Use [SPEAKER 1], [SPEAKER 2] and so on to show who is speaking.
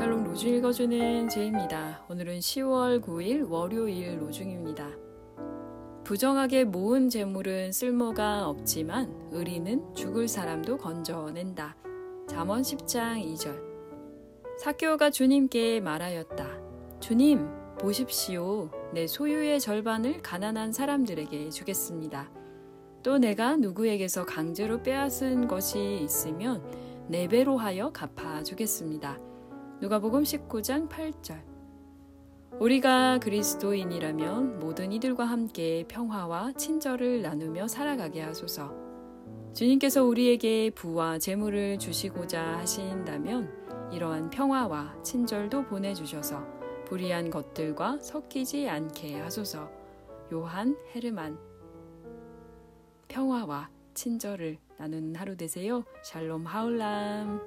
[SPEAKER 1] 로주 읽어주는 제입니다. 오늘은 10월 9일 월요일 로중입니다. 부정하게 모은 재물은 쓸모가 없지만 의리는 죽을 사람도 건져낸다. 잠언 10장 2절. 사교가 주님께 말하였다. 주님, 보십시오. 내 소유의 절반을 가난한 사람들에게 주겠습니다. 또 내가 누구에게서 강제로 빼앗은 것이 있으면 네 배로 하여 갚아주겠습니다. 누가복음 19장 8절. 우리가 그리스도인이라면 모든 이들과 함께 평화와 친절을 나누며 살아가게 하소서. 주님께서 우리에게 부와 재물을 주시고자 하신다면 이러한 평화와 친절도 보내주셔서 불의한 것들과 섞이지 않게 하소서. 요한 헤르만 평화와 친절을 나누는 하루 되세요. 샬롬 하울람.